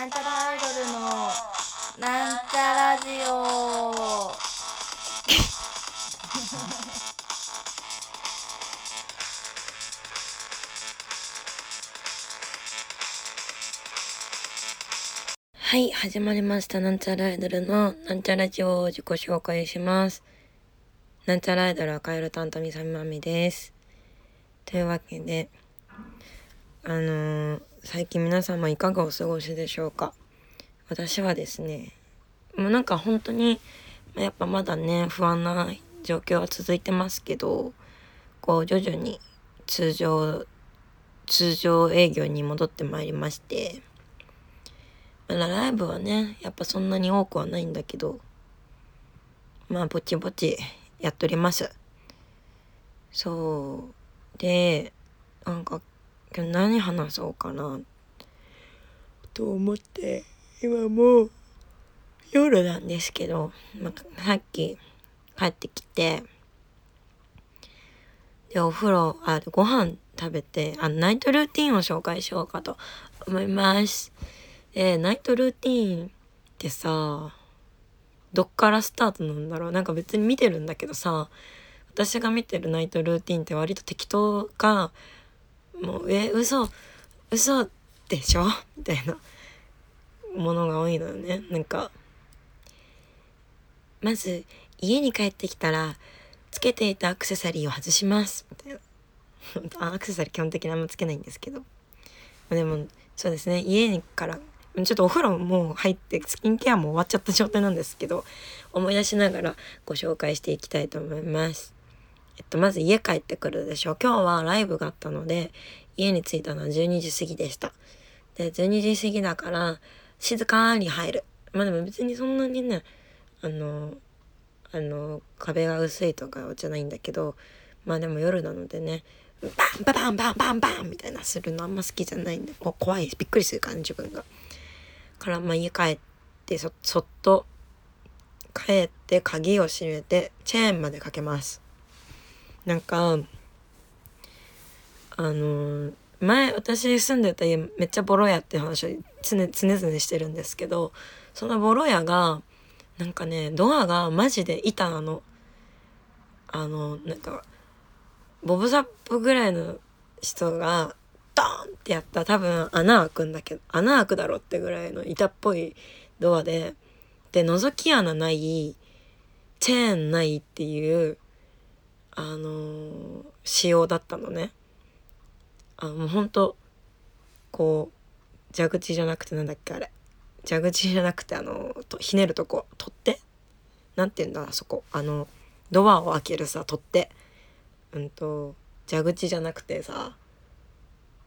なんちゃらアイドルのなんちゃラジオ。はい始まりました。なんちゃらアイドルのなんちゃラジオを自己紹介します。なんちゃらアイドルはカエル担当みさみまみです。というわけであのー、最近皆様いかがお過ごしでしょうか？私はですねもうなんか本当にやっぱまだね不安な状況は続いてますけどこう徐々に通常通常営業に戻ってまいりましてまだライブはねやっぱそんなに多くはないんだけどまあぼちぼちやっとります。そう。でなんか今日何話そうかなと思って今もう夜なんですけど、まあ、さっき帰ってきてでお風呂あご飯食べてあナイトルーティンを紹介しようかと思います。えー、ナイトルーティーンってさどっからスタートなんだろうなんか別に見てるんだけどさ私が見てるナイトルーティンって割と適当かもうえ嘘。嘘でしょ？みたいな。ものが多いのよね。なんかまず家に帰ってきたらつけていたアクセサリーを外します。みたいな。アクセサリー基本的にあんまつけないんですけど。でもそうですね。家からちょっとお風呂もう入ってスキンケアも終わっちゃった状態なんですけど思い出しながらご紹介していきたいと思います。えっと、まず家帰ってくるでしょ。今日はライブがあったので家に着いたのは12時過ぎでした。で12時過ぎだから静かに入る。まあでも別にそんなにねあのあの壁が薄いとかじゃないんだけどまあでも夜なのでねバンバンバンバンバンバンみたいなするのあんま好きじゃないんで怖いびっくりするから自分が。からまあ家帰ってそそっと帰って鍵を閉めてチェーンまでかけますなんかあの前私住んでた家めっちゃボロ屋って話を常々してるんですけどそのボロ屋がなんかねドアがマジで板なのあのなんかボブサップぐらいの人がドーンってやった多分穴開くんだけど穴開くだろってぐらいの板っぽいドアでで覗き穴ないチェーンないっていうあの、仕様だったのね。あもうほんとこう蛇口じゃなくてなんだっけあれ。蛇口じゃなくてあのとひねるとこ取っ手なんて言うんだあそこ。あのドアを開けるさ取っ手うんと蛇口じゃなくてさ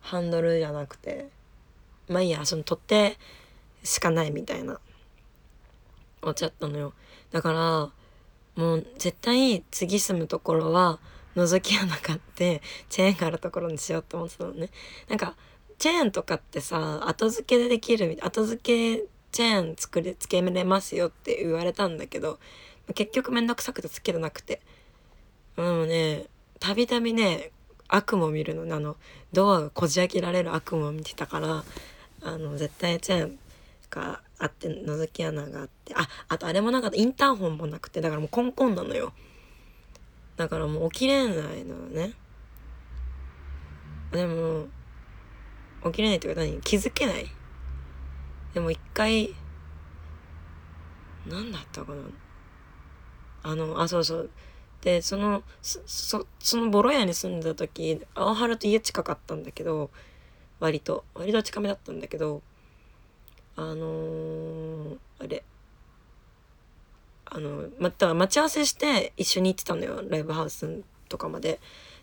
ハンドルじゃなくてまあいいやその取っ手しかないみたいな。おちゃったのよ。だからもう絶対次住むところは覗き穴買ってチェーンがあるところにしようと思ってたのね。なんかチェーンとかってさ後付けでできる後付けチェーン作れ付けれますよって言われたんだけど結局めんどくさくてつけれなくて。もうねたびたびね悪夢を見るのね。あのドアがこじ開けられる悪夢を見てたからあの絶対チェーンがあって覗き穴があって。ああとあれもなかったインターホンもなくて。だからもうコンコンなのよ。だからもう起きれないのよね。でも起きれないっていうか何？気づけない。でも一回何だったかな？あのあそうそう。でそのそそのボロ屋に住んでた時青原と家近かったんだけど割と。割と近めだったんだけどあのー、あれあのまた待ち合わせして一緒に行ってたのよライブハウスとかまで。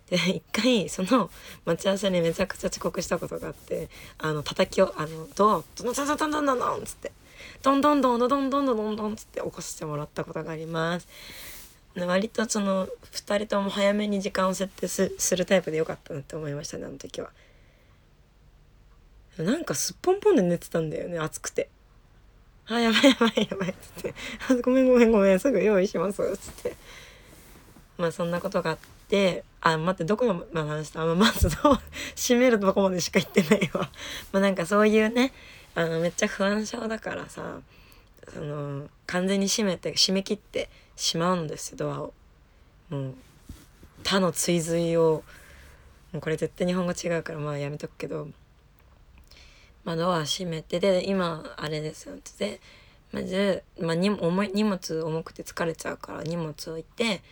で一回その待ち合わせにめちゃくちゃ遅刻したことがあってあの叩きをあのドアをドンドンドンドンドンドンつってドンドンドンドンドンドンドンドンつって起こしてもらったことがあります。割とその2人とも早めに時間を設定するタイプでよかったなって思いましたねあの時はなんかすっぽんぽんで寝てたんだよね暑くて「あやばいやばいやばい」っつって「ごめんごめんごめんすぐ用意します」っつって。まあそんなことがあってあ待ってどこまで話した？まず閉めるとこまでしか行ってないわ。まあなんかそういうねあのめっちゃ不安症だからさその完全に閉めて締め切ってしまうんですよドアを。もう他の追随をもうこれ絶対日本語違うからまあやめとくけど、まあ、ドア閉めてで今あれですよ。でまず、まあ、に重い荷物重くて疲れちゃうから荷物置いて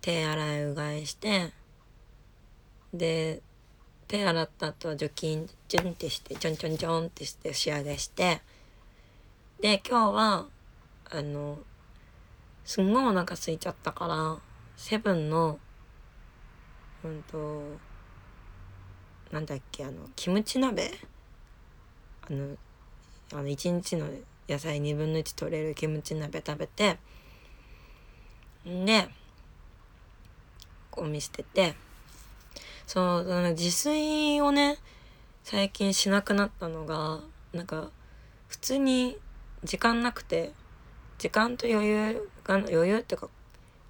手洗いうがいしてで手洗った後は除菌チュンってしてちょんちょんちょんってして仕上げしてで今日はあのすんごいお腹空いちゃったからセブンのうんとなんだっけあのキムチ鍋あのあの1日の野菜2分の1取れるキムチ鍋食べてでゴミ捨ててそう自炊をね最近しなくなったのがなんか普通に時間なくて時間と余裕が余裕っていうか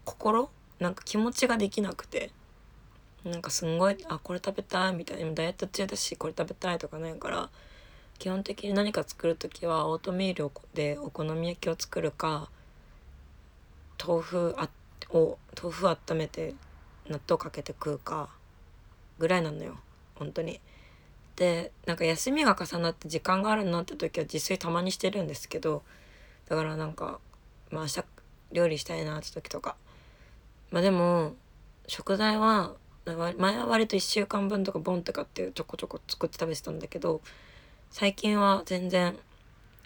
心なんか気持ちができなくてなんかすんごいあこれ食べたいみたいなダイエット中だしこれ食べたいとかないから基本的に何か作る時はオートミールでお好み焼きを作るか豆腐を豆腐温めて納豆かけて食うかぐらいなのよ本当に。でなんか休みが重なって時間があるなって時は自炊たまにしてるんですけどだからなんかまあ明日料理したいなって時とかまあでも食材は前は割と1週間分とかボンとかってちょこちょこ作って食べてたんだけど最近は全然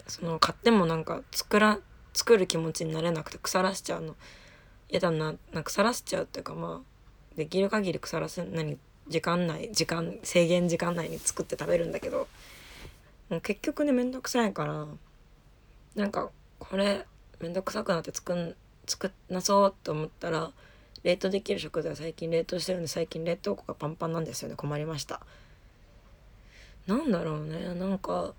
その買ってもなんか作ら作る気持ちになれなくて腐らしちゃうの。嫌だな。な腐らせちゃうっていうかまあできる限り腐らせ何時間内時間制限時間内に作って食べるんだけどもう結局ねめんどくさいからなんかこれめんどくさくなって作ん作なそうと思ったら冷凍できる食材最近冷凍してるんで最近冷凍庫がパンパンなんですよね。困りました。なんだろうね。なんか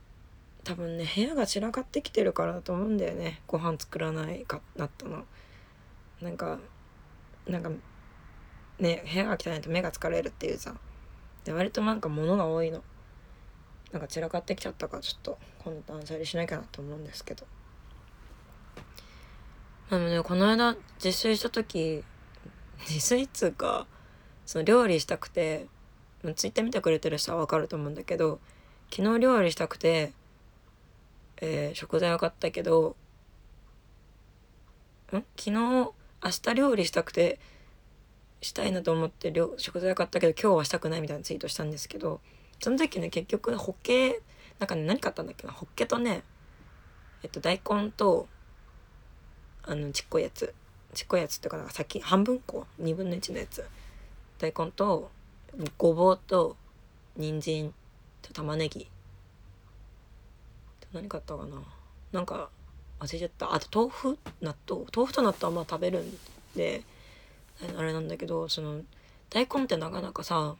多分ね部屋が散らかってきてるからだと思うんだよね。ご飯作らないかなったの。なんかなんかね部屋が汚いと目が疲れるっていうさ。で割となんか物が多いの。なんか散らかってきちゃったからちょっと今度断捨離しなきゃなと思うんですけど。でもねこの間自炊した時自炊っつうかその料理したくてツイッター見てくれてる人は分かると思うんだけど昨日料理したくて、えー、食材を買ったけどん？昨日明日料理したくてしたいなと思って食材を買ったけど今日はしたくないみたいなツイートしたんですけどその時ね結局ホッケなんかね何買ったんだっけなホッケとねえっと大根とあのちっこいやつ。ちっこいやつっていうかなんか先半分こ2分の1のやつ。大根とごぼうと人参と玉ねぎ。何買ったかな。なんか忘れちゃった。あと豆腐納豆。豆腐と納豆はまあ食べるんであれなんだけどその大根ってなかなかさ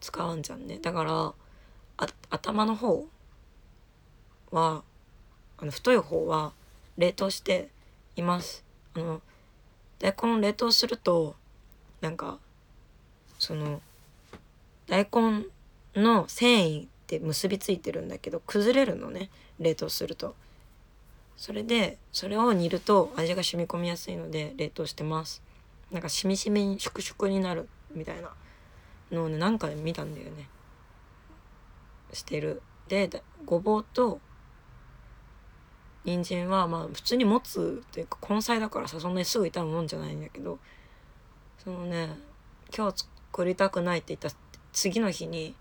使わんじゃんね。だからあ頭の方はあの太い方は冷凍しています。あの大根冷凍するとなんかその大根の繊維って結びついてるんだけど崩れるのね。冷凍すると。それでそれを煮ると味が染み込みやすいので冷凍してます。なんかしみしみに粛々になるみたいな。のをね何回見たんだよね。してる。でごぼうと人参はまあ普通に持つっていうか根菜だからさそんなにすぐ炒むもんじゃないんだけどそのね今日作りたくないって言った次の日に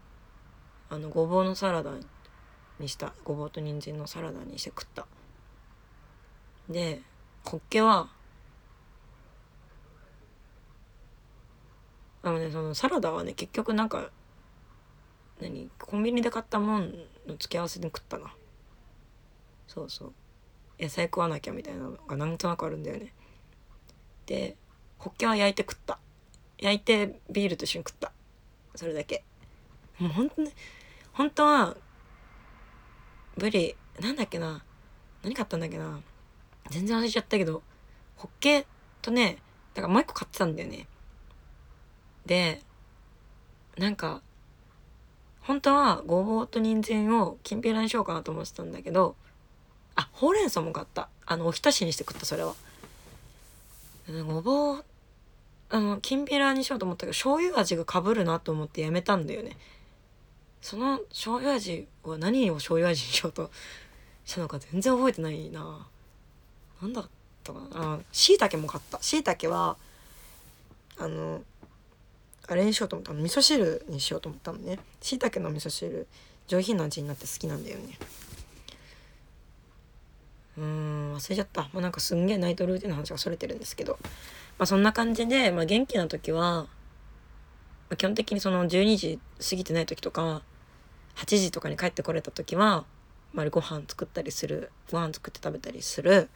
あのごぼうのサラダにしたごぼうと人参のサラダにして食った。でホッケはあのねそのサラダはね結局なんか何コンビニで買ったもんの付け合わせで食ったな。そうそう。野菜食わなきゃみたいなのがなんとなくあるんだよね。でホッケは焼いて食った。焼いてビールと一緒に食った。それだけ。もうほんとね本当はブリなんだっけな。何買ったんだっけな。全然忘れちゃったけどホッケとねだからもう一個買ってたんだよね。でなんか本当はごぼうと人参をきんぴらにしようかなと思ってたんだけどあほうれん草も買った。あのおひたしにして食ったそれは。ごぼうあのきんぴらにしようと思ったけど醤油味がかぶるなと思ってやめたんだよね。その醤油味は何を醤油味にしようとしたのか全然覚えてないな。何だったかな。あしいたけも買った。しいたけはあのあれにしようと思った。の味噌汁にしようと思ったのね。しいたけの味噌汁上品な味になって好きなんだよね。うーん忘れちゃった。もうなんかすんげえナイトルーティンの話がそれてるんですけど。まあそんな感じで、まあ、元気な時は、まあ、基本的にその12時過ぎてない時とか8時とかに帰ってこれた時は、まあ、ご飯作ったりするご飯作って食べたりする。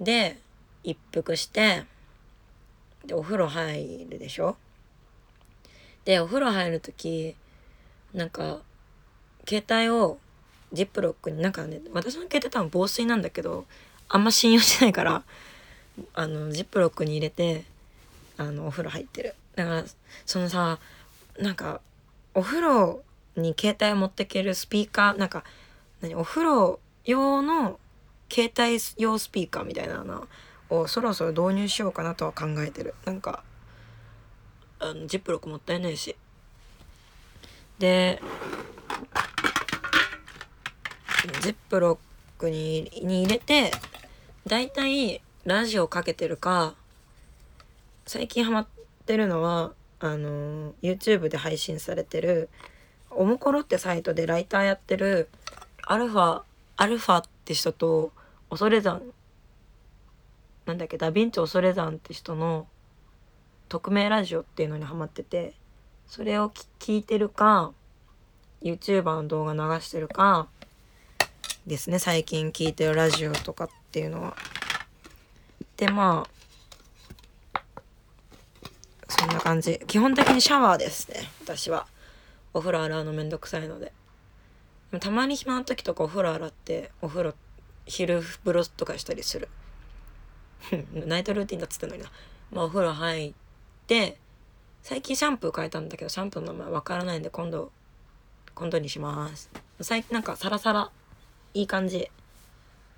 で一服してでお風呂入るでしょ？でお風呂入る時なんか携帯をジップロックになんかね私の携帯多分防水なんだけどあんま信用してないからあのジップロックに入れてあのお風呂入ってる。だからそのさなんかお風呂に携帯持ってけるスピーカーなんか何お風呂用の携帯用スピーカーみたいなのをそろそろ導入しようかなとは考えてる。なんかあのジップロックもったいないし。でジップロックにに入れてだいたいラジオかけてるか最近ハマってるのはあの YouTube で配信されてるおもころってサイトでライターやってるアルファアルファって人と恐山なんだっけダヴィンチ恐山って人の匿名ラジオっていうのにハマっててそれを聞いてるか YouTuber の動画流してるかですね最近聞いてるラジオとかっていうのは。でまあそんな感じ。基本的にシャワーですね。私は。お風呂洗うのめんどくさいので。たまに暇な時とかお風呂洗ってお風呂昼風呂とかしたりする。ナイトルーティンだっつってんのにな。まあお風呂入って最近シャンプー変えたんだけどシャンプーの名前わからないんで今度今度にします。最近なんかサラサラ。いい感じ。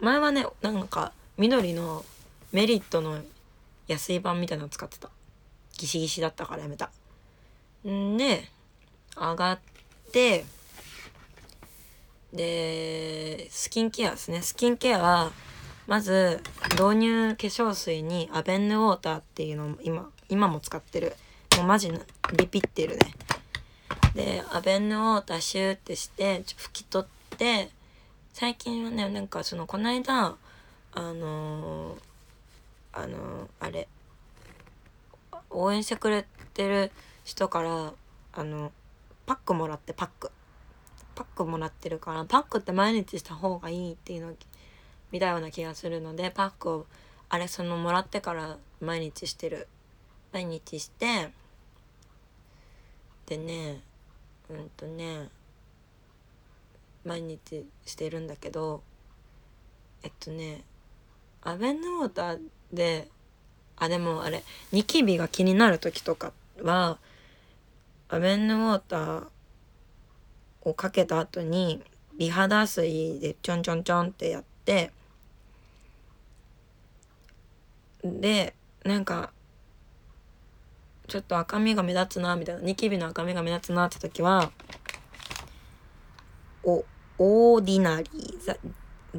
前はねなんか緑のメリットの安い版みたいなの使ってた。ギシギシだったからやめた。んで上がってでスキンケアですね。スキンケアはまず導入化粧水にアベンヌウォーターっていうのを今今も使ってる。もうマジリピってるね。でアベンヌウォーターシューってして拭き取って最近はねなんかそのこの間あのー、あのあれ。応援してくれてる人からあのパックもらってパック。パックもらってるからパックって毎日した方がいいっていうのを見たような気がするのでパックをあれそのもらってから毎日してる。毎日してでねうんとね毎日してるんだけどえっとねアベンヌウォータであでもあれニキビが気になる時とかはアベンヌウォーターをかけた後に美肌水でちょんちょんちょんってやってでなんかちょっと赤みが目立つなみたいなニキビの赤みが目立つなって時はお Ordinary ザ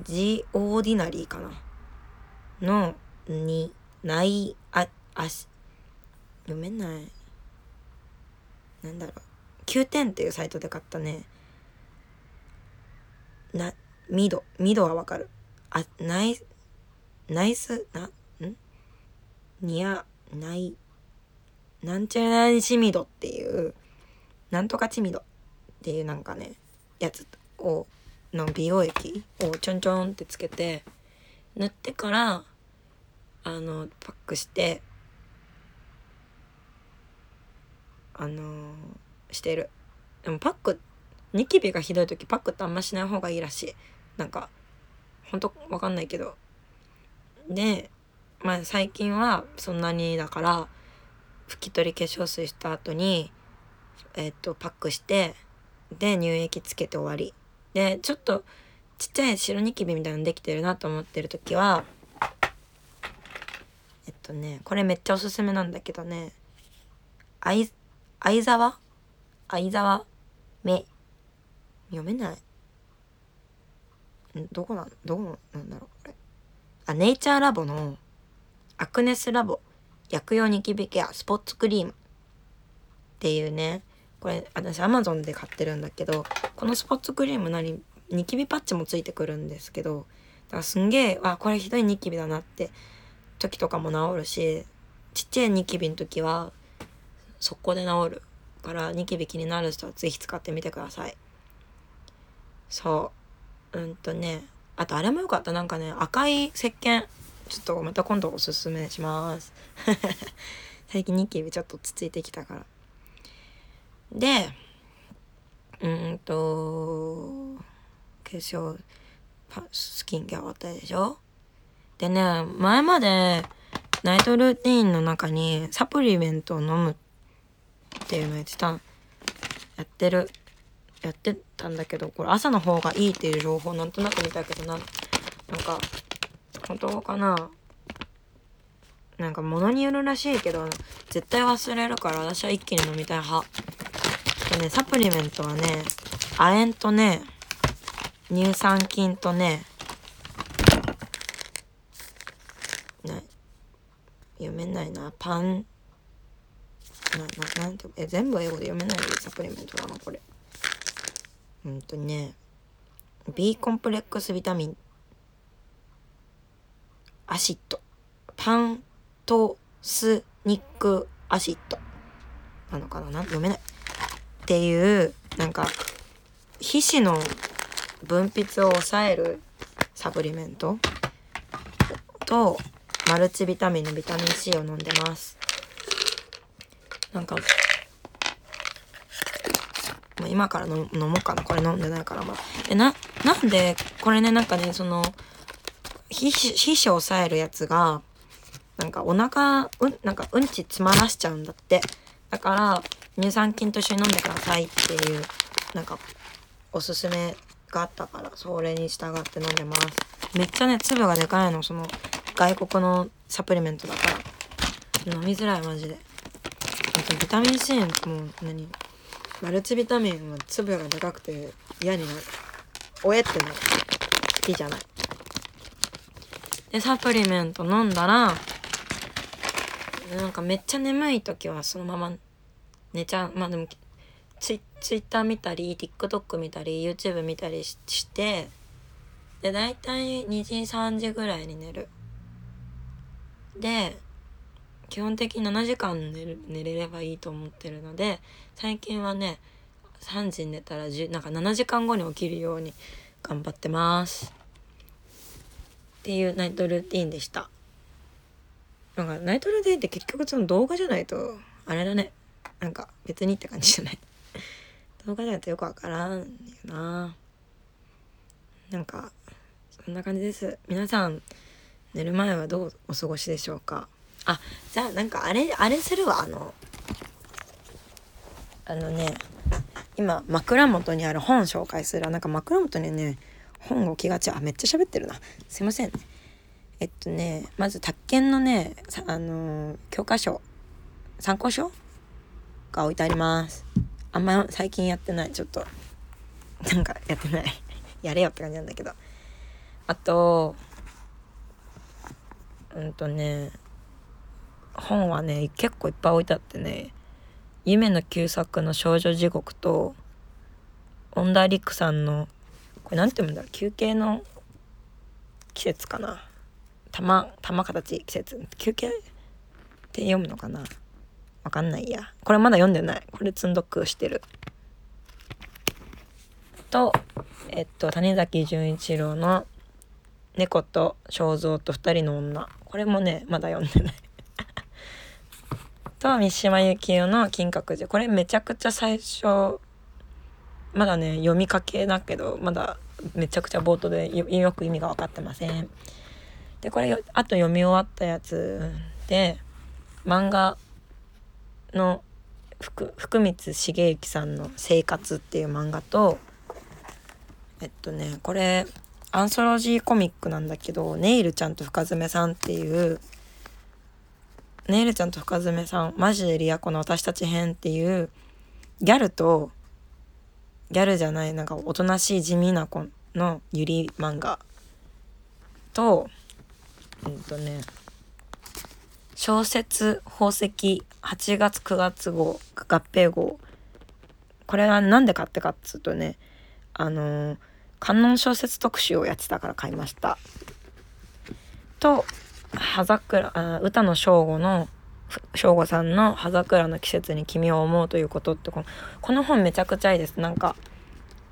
The Ordinary かな？のにないああし読めない。なんだろう。 Qoo10っていうサイトで買ったね。なミドミドはわかる。あナイナイスなん？にゃないなんちゃらチミドっていうなんとかチミドっていうなんかねやつをの美容液をちょんちょんってつけて塗ってからあのパックしてあの、してる。でもパックニキビがひどい時パックってあんましない方がいいらしい。なんかほんとわかんないけど。でまあ最近はそんなにだから拭き取り化粧水した後にえっ、とパックしてで乳液つけて終わり。でちょっとちっちゃい白ニキビみたいなのできてるなと思ってる時はとねこれめっちゃおすすめなんだけどね。相沢相沢目読めない。どこなんどこなんだろうこれ。あネイチャーラボのアクネスラボ。薬用ニキビケアスポーツクリーム。っていうね。これ私アマゾンで買ってるんだけどこのスポーツクリーム何ニキビパッチもついてくるんですけどだからすんげえあこれひどいニキビだなって時とかも治るしちっちゃいニキビの時は速攻で治るからニキビ気になる人は是非使ってみてください。そう。うんとねあとあれもよかった。なんかね赤い石鹸。ちょっとまた今度おすすめします。最近ニキビちょっと落ち着いてきたから。でうんと化粧スキンケア終わったでしょ？でね前までナイトルーティンの中にサプリメントを飲むっていうのやってたやってる。やってたんだけどこれ朝の方がいいっていう情報なんとなく見たけどな。なんか本当かな。なんか物によるらしいけど絶対忘れるから私は一気に飲みたい派。でねサプリメントはね亜鉛とね乳酸菌とね読めないな。パン。なななんてえ全部英語で読めない？サプリメントだなこれ。うんとね。B complex vitamin acid pantothenic acidなのかな？な読めない。っていうなんか皮脂の分泌を抑えるサプリメントとマルチビタミンのビタミン C を飲んでます。なんかまあ、今から飲もうかな。これ飲んでないからまあ。えななんでこれねなんかねその皮脂皮脂を抑えるやつがなんかお腹うんなんかうんち詰まらしちゃうんだって。だから乳酸菌と一緒に飲んでくださいっていうなんかおすすめがあったからそれに従って飲んでます。めっちゃね粒がでかいのその外国のサプリメントだから飲みづらいマジで。あとビタミン C もう何？マルチビタミンは粒がでかくて嫌になる。おえってなる。好きじゃない。でサプリメント飲んだらなんかめっちゃ眠い時はそのまま寝ちゃう。まあでもツイツイッター見たり TikTok 見たり YouTube 見たりしてで大体2時3時ぐらいに寝る。で基本的に7時間寝る寝れればいいと思ってるので最近はね3時に寝たら10なんか7時間後に起きるように頑張ってます。っていうナイトルーティンでした。なんかナイトルーティンって結局その動画じゃないとあれだね。なんか別にって感じじゃない。動画じゃないとよくわからんよな。なんかそんな感じです。皆さん寝る前はどうお過ごしでしょうか？あじゃあなんかあれあれするわ。あのあのね今枕元にある本紹介する。なんか枕元にね本置きがち。あめっちゃ喋ってるな。すいません。えっとねまず宅建のねあのー、教科書参考書が置いてあります。あんま最近やってない。ちょっとなんかやってない。やれよって感じなんだけど。あとうんとね本はね結構いっぱい置いてあってね夢の旧作の少女地獄と恩田陸さんのこれ何て読むんだ？ろう休憩の季節かな？玉玉形季節？休憩って読むのかな？わかんないや。これまだ読んでない。これ積んどくしてる。とえっと谷崎潤一郎の「猫と正蔵と二人の女」これもねまだ読んでない と三島由紀夫の「金閣寺」これめちゃくちゃ最初まだね読みかけだけどまだめちゃくちゃ冒頭でよく意味が分かってません。でこれあと読み終わったやつで漫画の福福光茂之さんの「生活」っていう漫画とえっとねこれアンソロジーコミックなんだけどネイルちゃんと深爪さんっていうネイルちゃんと深爪さんマジでリアコの私たち編っていうギャルとギャルじゃないなんかおとなしい地味な子のゆり漫画とうんとね小説宝石8月9月号合併号。これは何で買ってかっつうとねあのー、観音小説特集をやってたから買いました。と葉桜あ歌の正吾の正吾さんの「葉桜の季節に君を思う」ということってこのこの本めちゃくちゃいいです。なんか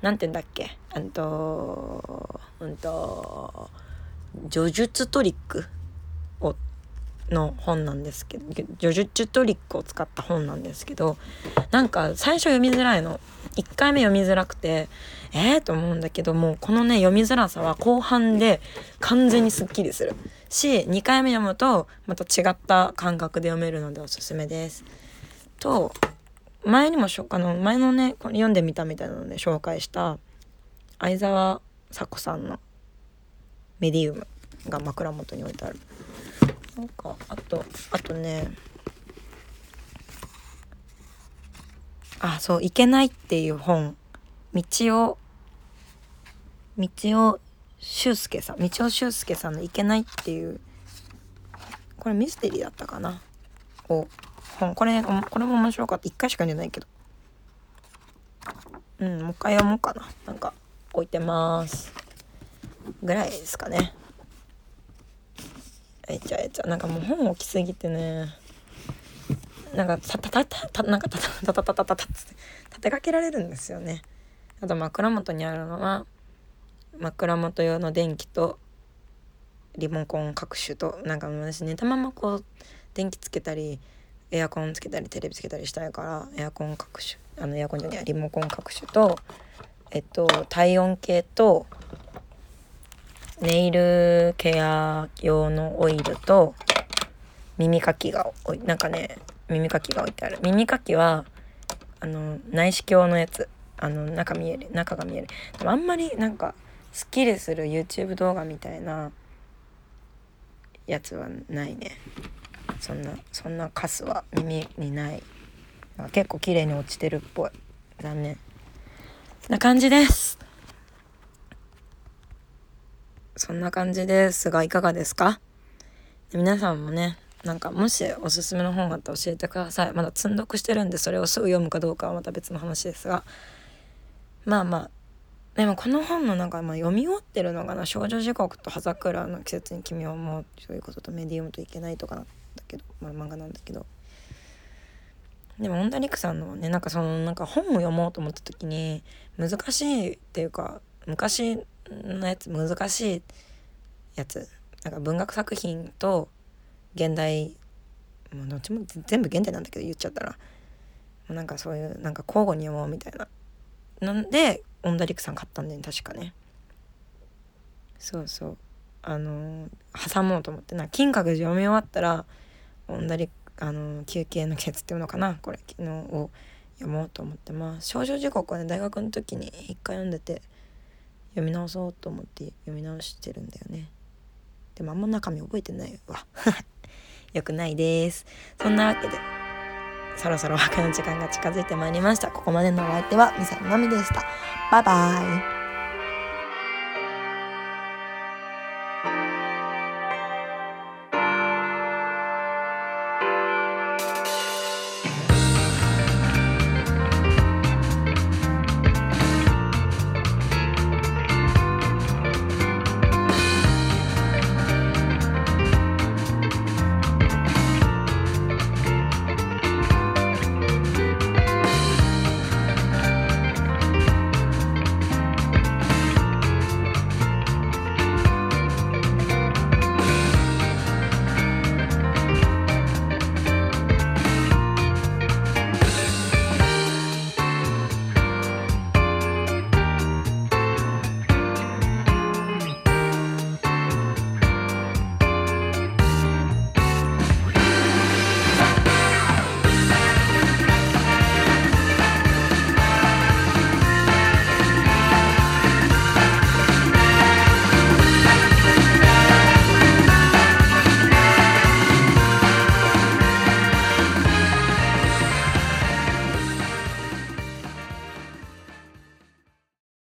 なんて言うんだっけ？うんとうんと叙述トリックをの本なんですけど叙述トリックを使った本なんですけどなんか最初読みづらいの。1回目読みづらくてえー、と思うんだけどもこのね読みづらさは後半で完全にすっきりするし2回目読むとまた違った感覚で読めるのでおすすめです。と前にもしょあの前のねこれ読んでみたみたいなので紹介した相沢佐子さんの「メディウム」が枕元に置いてある。なんかあとあとねあそう「いけない」っていう本道を道を俊介さん道夫俊介さんの「いけない」っていうこれミステリーだったかな？を本これこれも面白かった。1回しか読んでないけど。うんもう一回読もうかな。なんか置いてます。ぐらいですかね。えちゃえちゃなんかもう本置きすぎてね。なんかたたたたたなんかたたたたたたたって立てかけられるんですよねあと枕元にあるのは枕元用の電気とリモコン各種となんか私寝たままこう電気つけたりエアコンつけたりテレビつけたりしたいからエアコン各種あのエアコンじゃないリモコン各種とえっと体温計とネイルケア用のオイルと耳かきがなんかね耳かきが置いてある。耳かきはあの内視鏡のやつ。あの中見える中が見える。でもあんまりなんかすっきりする YouTube 動画みたいなやつはないね。そんなそんなカスは耳にない。結構綺麗に落ちてるっぽい。残念。な感じです。そんな感じですがいかがですか？皆さんもねなんかもしおすすめの本があったら教えてください。まだ積んどくしてるんでそれをすぐ読むかどうかはまた別の話ですが。まあまあでもこの本のなんかまあ読み終わってるのかな？少女時刻と葉桜の季節に君を思うそういうこととメディウムといけないとかなんだけど、まあ、漫画なんだけど。でもオンダリクさんのねなんかそのなんか本を読もうと思った時に難しいっていうか昔のやつ難しいやつなんか文学作品と現代もうどっちも全部現代なんだけど言っちゃったら。なんかそういうなんか交互に読もうみたいな。なんでオンダリクさん買ったんだよ確かね。そうそう。あのー、挟もうと思って。な金閣寺読み終わったらオンダリあのー、休憩の季節っていうのかなこれ昨日を読もうと思って。ます少女時刻はね大学の時に一回読んでて読み直そうと思って読み直してるんだよね。でもあんま中身覚えてないわ。よくないです。そんなわけで。そろそろお別れの時間が近づいてまいりました。ここまでのお相手はミサイのみでした。バイバイ。